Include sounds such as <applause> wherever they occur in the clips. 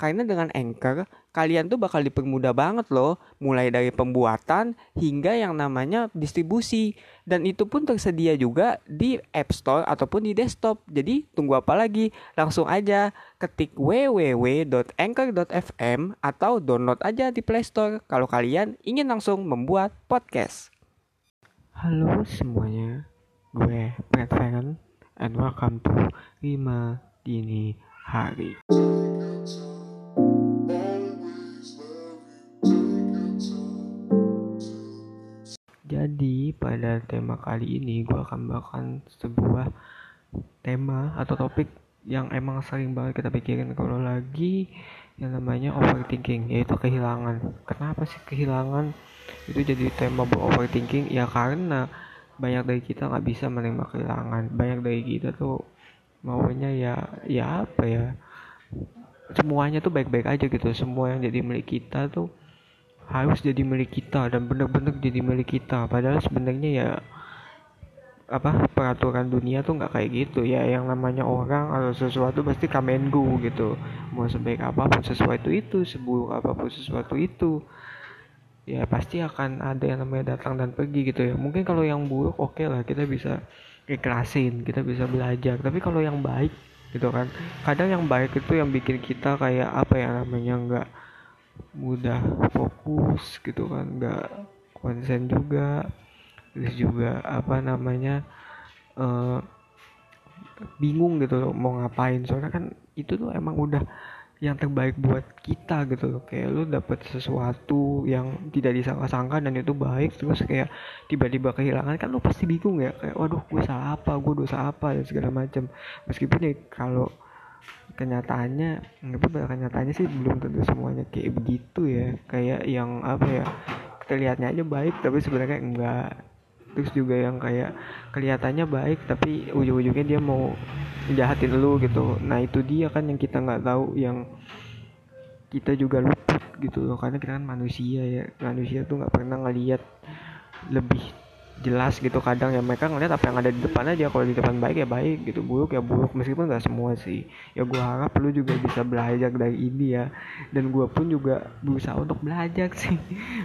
Karena dengan Anchor, kalian tuh bakal dipermudah banget loh, mulai dari pembuatan hingga yang namanya distribusi. Dan itu pun tersedia juga di App Store ataupun di desktop. Jadi tunggu apa lagi? Langsung aja ketik www.anchor.fm atau download aja di Play Store kalau kalian ingin langsung membuat podcast. Halo semuanya, gue Brad Feren and welcome to 5 Dini Hari. Jadi pada tema kali ini gue akan bahkan sebuah tema atau topik yang emang sering banget kita pikirin kalau lagi yang namanya overthinking yaitu kehilangan. Kenapa sih kehilangan itu jadi tema buat overthinking? Ya karena banyak dari kita nggak bisa menerima kehilangan. Banyak dari kita tuh maunya ya ya apa ya semuanya tuh baik-baik aja gitu. Semua yang jadi milik kita tuh harus jadi milik kita dan benar-benar jadi milik kita. Padahal sebenarnya ya apa peraturan dunia tuh nggak kayak gitu ya. Yang namanya orang atau sesuatu pasti go gitu. Mau sebaik apa pun sesuatu itu seburuk apa pun sesuatu itu ya pasti akan ada yang namanya datang dan pergi gitu ya. Mungkin kalau yang buruk oke okay lah kita bisa ikhlasin kita bisa belajar. Tapi kalau yang baik gitu kan kadang yang baik itu yang bikin kita kayak apa ya namanya nggak mudah fokus gitu kan nggak konsen juga. Terus juga apa namanya uh, bingung gitu loh mau ngapain. Soalnya kan itu tuh emang udah yang terbaik buat kita gitu loh. Kayak lu dapet sesuatu yang tidak disangka-sangka dan itu baik terus kayak tiba-tiba kehilangan kan lu pasti bingung ya. Kayak waduh gue salah apa gue dosa apa dan segala macam meskipun ya kalau kenyataannya tapi kenyataannya sih belum tentu semuanya kayak begitu ya. Kayak yang apa ya kelihatannya aja baik tapi sebenarnya enggak. Terus juga yang kayak kelihatannya baik tapi ujung-ujungnya dia mau jahatin lu gitu. Nah itu dia kan yang kita nggak tahu yang kita juga luput gitu loh. Karena kita kan manusia ya. Manusia tuh nggak pernah ngelihat lebih jelas gitu kadang ya. Mereka ngeliat apa yang ada di depan aja. Kalau di depan baik ya baik gitu. Buruk ya buruk. Meskipun nggak semua sih. Ya gue harap lu juga bisa belajar dari ini ya. Dan gue pun juga berusaha untuk belajar <laughs> sih.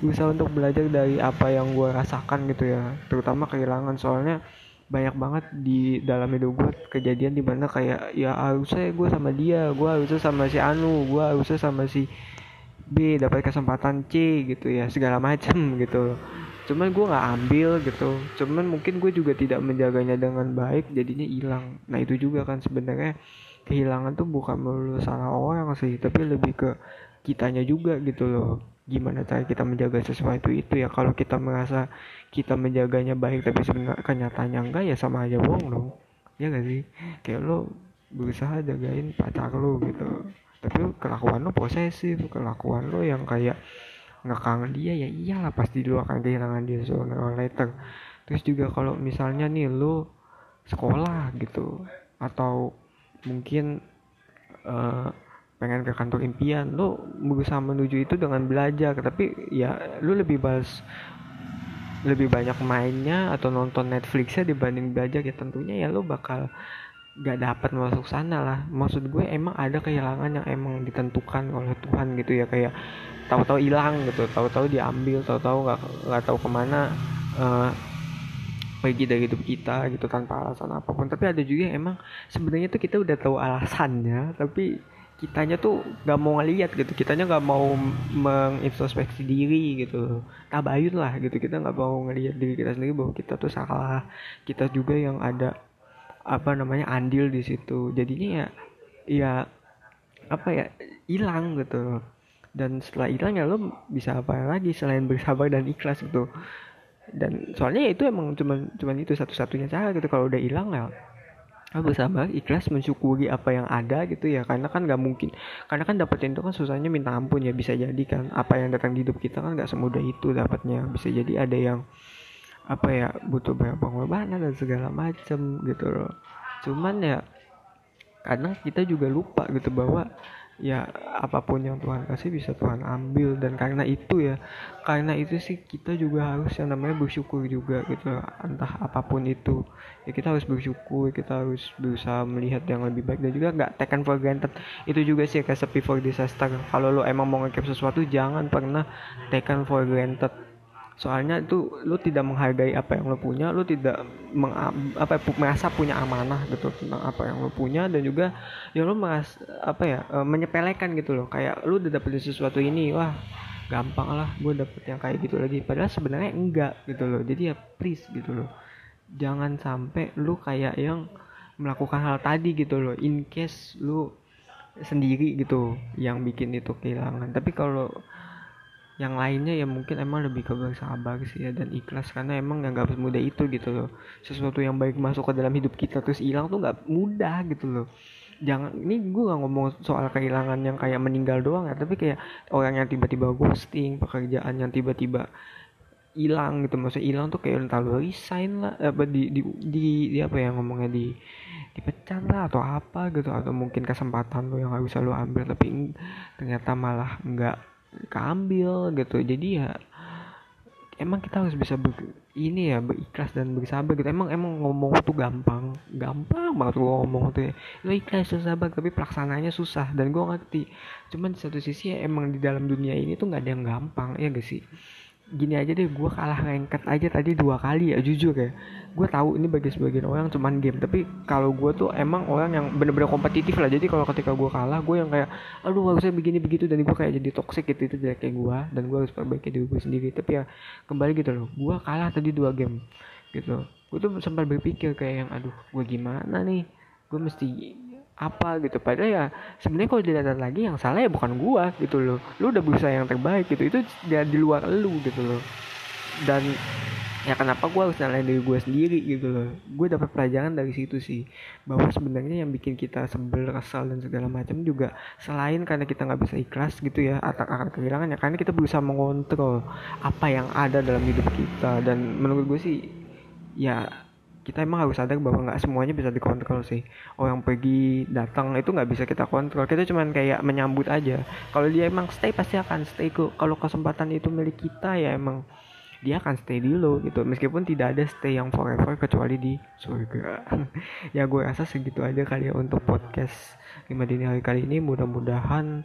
Berusaha untuk belajar dari apa yang gue rasakan gitu ya. Terutama kehilangan. Soalnya banyak banget di dalam hidup gue kejadian di mana kayak ya harusnya gue sama dia gue harusnya sama si Anu gue harusnya sama si B dapat kesempatan C gitu ya. Segala macam <laughs> gitu cuman gue nggak ambil gitu. Cuman mungkin gue juga tidak menjaganya dengan baik jadinya hilang. Nah itu juga kan sebenarnya kehilangan tuh bukan melulu salah orang sih tapi lebih ke kitanya juga gitu loh. Gimana cara kita menjaga sesuatu itu ya? Kalau kita merasa kita menjaganya baik tapi sebenarnya kenyataannya enggak ya sama aja bohong dong. Ya gak sih? Kayak lo berusaha jagain pacar lo gitu. Tapi kelakuan lo posesif kelakuan lo yang kayak nggak dia ya iyalah pasti lu akan kehilangan dia sooner or later terus juga kalau misalnya nih lu sekolah gitu atau mungkin uh, pengen ke kantor impian lu berusaha menuju itu dengan belajar. Tapi ya lu lebih balas lebih banyak mainnya atau nonton Netflixnya dibanding belajar ya tentunya ya lu bakal gak dapat masuk sana lah. Maksud gue emang ada kehilangan yang emang ditentukan oleh Tuhan gitu ya kayak tahu-tahu hilang gitu tahu-tahu diambil tahu-tahu nggak nggak tahu ke mana uh, pergi dari hidup kita gitu tanpa alasan apa pun. Tapi ada juga yang emang sebenarnya tuh kita udah tahu alasannya tapi kitanya tuh nggak mau ngeliat gitu. Kitanya nggak mau mengintrospeksi diri gitu. Tabayun lah gitu. Kita nggak mau ngeliat diri kita sendiri bahwa kita tuh salah. Kita juga yang ada apa namanya andil di situ. Jadinya ya ya apa ya hilang gitu dan setelah hilang ya lo bisa apa lagi selain bersabar dan ikhlas gitu. Dan soalnya ya itu emang cuman cuman itu satu-satunya cara gitu. Kalau udah hilang ya lo bersabar ikhlas mensyukuri apa yang ada gitu ya. Karena kan nggak mungkin. Karena kan dapetin itu kan susahnya minta ampun ya bisa jadi kan. Apa yang datang di hidup kita kan nggak semudah itu dapatnya. Bisa jadi ada yang apa ya butuh banyak pengorbanan dan segala macem gitu loh. Cuman ya kadang kita juga lupa gitu bahwa ya apa pun yang Tuhan kasih bisa Tuhan ambil. Dan karena itu ya karena itu sih kita juga harus yang namanya bersyukur juga gitu entah apa pun itu ya kita harus bersyukur kita harus berusaha melihat yang lebih baik dan juga nggak taken for granted. Itu juga sih kayak sepi for disaster. Kalau lo emang mau ngecap sesuatu jangan pernah taken for granted soalnya itu lu tidak menghargai apa yang lu punya lu tidak meng, apa merasa punya amanah gitu tentang apa yang lu punya dan juga ya lu merasa apa ya e, menyepelekan gitu loh. Kayak lu udah dapetin sesuatu ini wah gampang lah gue dapet yang kayak gitu lagi. Padahal sebenarnya enggak gitu loh. Jadi ya please gitu loh. Jangan sampai lu kayak yang melakukan hal tadi gitu loh in case lu sendiri gitu yang bikin itu kehilangan. Tapi kalau yang lainnya ya mungkin emang lebih ke bersabar sih ya dan ikhlas karena emang nggak semudah itu gitu loh. Sesuatu yang baik masuk ke dalam hidup kita terus hilang tuh nggak mudah gitu loh. Jangan ini gue gak ngomong soal kehilangan yang kayak meninggal doang ya tapi kayak orang yang tiba-tiba ghosting pekerjaan yang tiba-tiba hilang gitu. Maksudnya hilang tuh kayak entah lu resign lah apa di, di di di apa ya ngomongnya di dipecat lah atau apa gitu. Atau mungkin kesempatan lo yang gak bisa lo ambil tapi ternyata malah nggak keambil gitu. Jadi ya emang kita harus bisa ber, ini ya berikhlas dan bersabar gitu. Emang emang ngomong tuh gampang. Gampang banget gua ngomong tuh ya. Lo ikhlas dan sabar tapi pelaksananya susah. Dan gua ngerti. Cuman di satu sisi ya emang di dalam dunia ini tuh nggak ada yang gampang ya gak sih gini aja deh gue kalah ranked aja tadi dua kali ya jujur ya. Gue tahu ini bagi sebagian orang cuman game tapi kalau gue tuh emang orang yang bener-bener kompetitif lah. Jadi kalau ketika gue kalah gue yang kayak aduh harusnya begini begitu dan gue kayak jadi toxic gitu itu kayak gue dan gue harus perbaiki diri gue sendiri. Tapi ya kembali gitu loh gue kalah tadi dua game gitu. Gue tuh sempat berpikir kayak yang aduh gue gimana nih? Gue mesti apa gitu. Padahal ya sebenarnya kalau dilihat lagi yang salah ya bukan gua gitu loh. Lu udah berusaha yang terbaik gitu. Itu dia di luar lu gitu loh. Dan ya kenapa gua harus nyalain diri gua sendiri gitu loh. Gue dapat pelajaran dari situ sih. Bahwa sebenarnya yang bikin kita sebel kesal dan segala macam juga selain karena kita nggak bisa ikhlas gitu ya atau akan kehilangan ya karena kita berusaha mengontrol apa yang ada dalam hidup kita. Dan menurut gue sih ya kita emang harus sadar bahwa nggak semuanya bisa dikontrol sih. Orang pergi datang itu nggak bisa kita kontrol. Kita cuman kayak menyambut aja. Kalau dia emang stay pasti akan stay kok. Kalau kesempatan itu milik kita ya emang dia akan stay dulu gitu. Meskipun tidak ada stay yang forever kecuali di surga. <laughs> Ya gue rasa segitu aja kali ya untuk podcast lima dini hari kali ini. Mudah-mudahan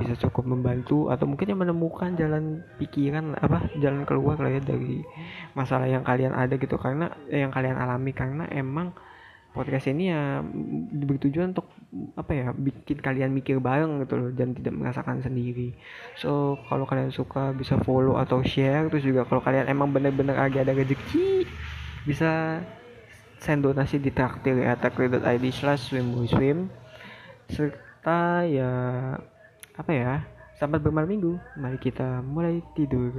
bisa cukup membantu atau mungkin yang menemukan jalan pikiran apa jalan keluar lah ya dari masalah yang kalian ada gitu. Karena eh, yang kalian alami karena emang podcast ini ya bertujuan untuk apa ya bikin kalian mikir bareng gitu loh dan tidak merasakan sendiri. So kalau kalian suka bisa follow atau share. Terus juga kalau kalian emang bener-bener lagi ada rezeki bisa send donasi di traktir ya traktir.id slash swim swim serta ya apa ya? Sampai bermalam minggu. Mari kita mulai tidur